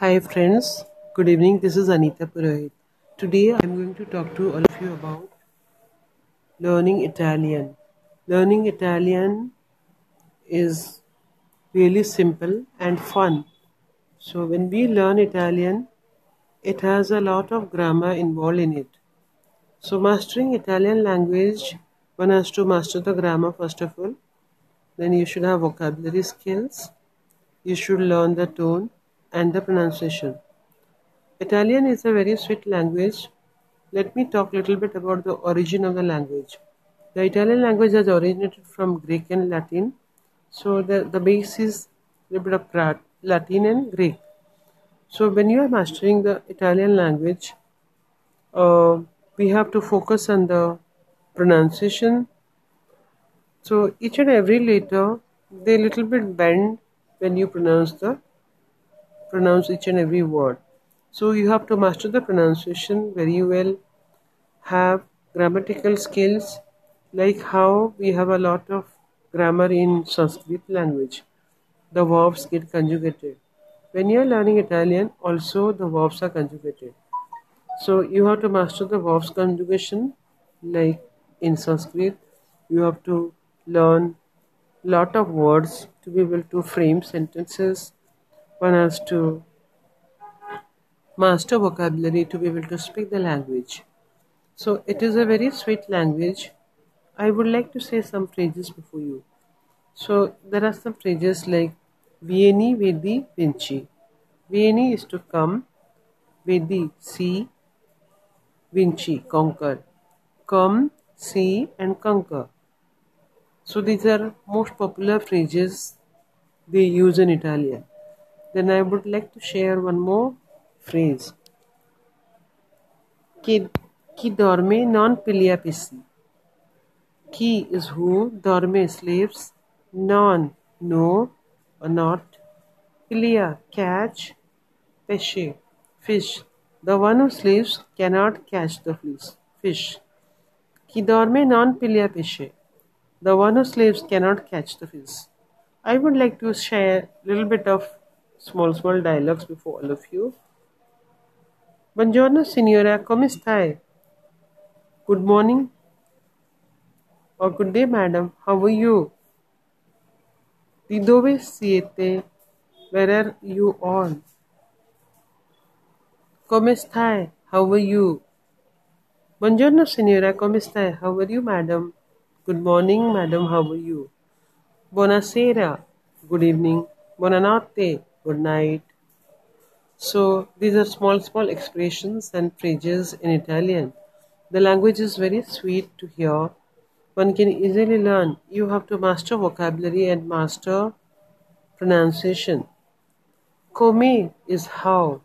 Hi friends, good evening. This is Anita Purohit. Today I am going to talk to all of you about learning Italian. Learning Italian is really simple and fun. So when we learn Italian, it has a lot of grammar involved in it. So mastering Italian language, one has to master the grammar first of all. Then you should have vocabulary skills. You should learn the tone and the pronunciation. Italian is a very sweet language. Let me talk a little bit about the origin of the language. The Italian language has originated from Greek and Latin. So the, the base is a little bit of Latin and Greek. So when you are mastering the Italian language, uh, we have to focus on the pronunciation. So each and every letter, they little bit bend when you pronounce the pronounce each and every word. So you have to master the pronunciation very well, have grammatical skills like how we have a lot of grammar in Sanskrit language. The verbs get conjugated. When you are learning Italian, also the verbs are conjugated. So you have to master the verbs conjugation like in Sanskrit. You have to learn lot of words to be able to frame sentences one has to master vocabulary to be able to speak the language. So it is a very sweet language. I would like to say some phrases before you. So there are some phrases like Vieni, Vedi, Vinci. Vieni is to come, Vedi, see, Vinci, conquer. Come, see, and conquer. So these are most popular phrases they use in Italian. Then I would like to share one more phrase. Chi, chi dorme non piglia pesci. Chi is who, dorme sleeps, non, no, or not, piglia, catch, pesce, fish. The one who sleeps cannot catch the fish. Fish. Chi dorme non piglia pesce. The one who sleeps cannot catch the fish. I would like to share a little bit of small small dialogues before all of you. Buongiorno signora, come stai? Good morning or good day madam, how are you? Di dove siete? Where are you all? Come stai? How are you? Buongiorno signora, come stai? How are you madam? Good morning madam, how are you? Buonasera, good evening. Buonanotte, good night. So these are small, small expressions and phrases in Italian. The language is very sweet to hear. One can easily learn. You have to master vocabulary and master pronunciation. Come is how.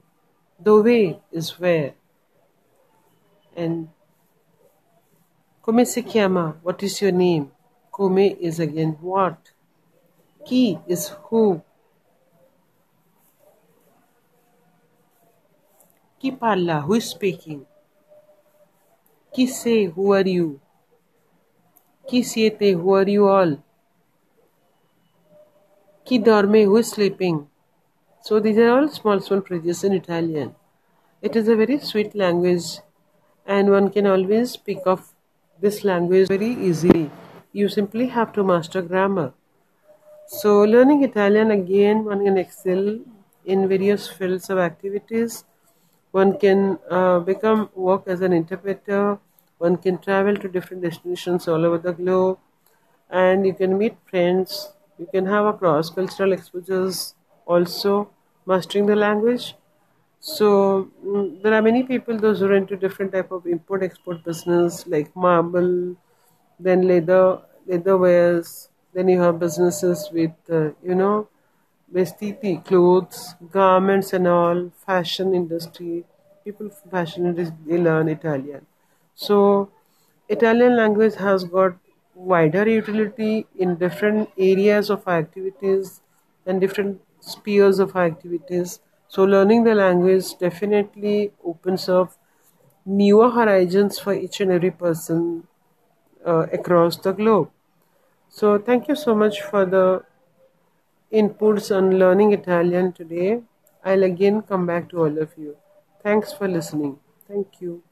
Dove is where. And come si chiama? What is your name? Come is again what. Chi is who. Chi parla? Who is speaking? Chi say? Who are you? Chi siete? Who are you all? Chi dorme? Who is sleeping? So these are all small, small phrases in Italian. It is a very sweet language and one can always speak of this language very easily. You simply have to master grammar. So learning Italian again one can excel in various fields of activities one can uh, become work as an interpreter. One can travel to different destinations all over the globe. And you can meet friends. You can have a cross cultural exposures also mastering the language. So mm, there are many people those who are into different type of import export business like marble then leather leather wares then you have businesses with uh, you know vestiti, clothes, garments and all, fashion industry, people fashion industry, they learn Italian. So Italian language has got wider utility in different areas of activities and different spheres of activities. So learning the language definitely opens up newer horizons for each and every person uh, across the globe. So thank you so much for the inputs on learning Italian today. I'll again come back to all of you. Thanks for listening. Thank you.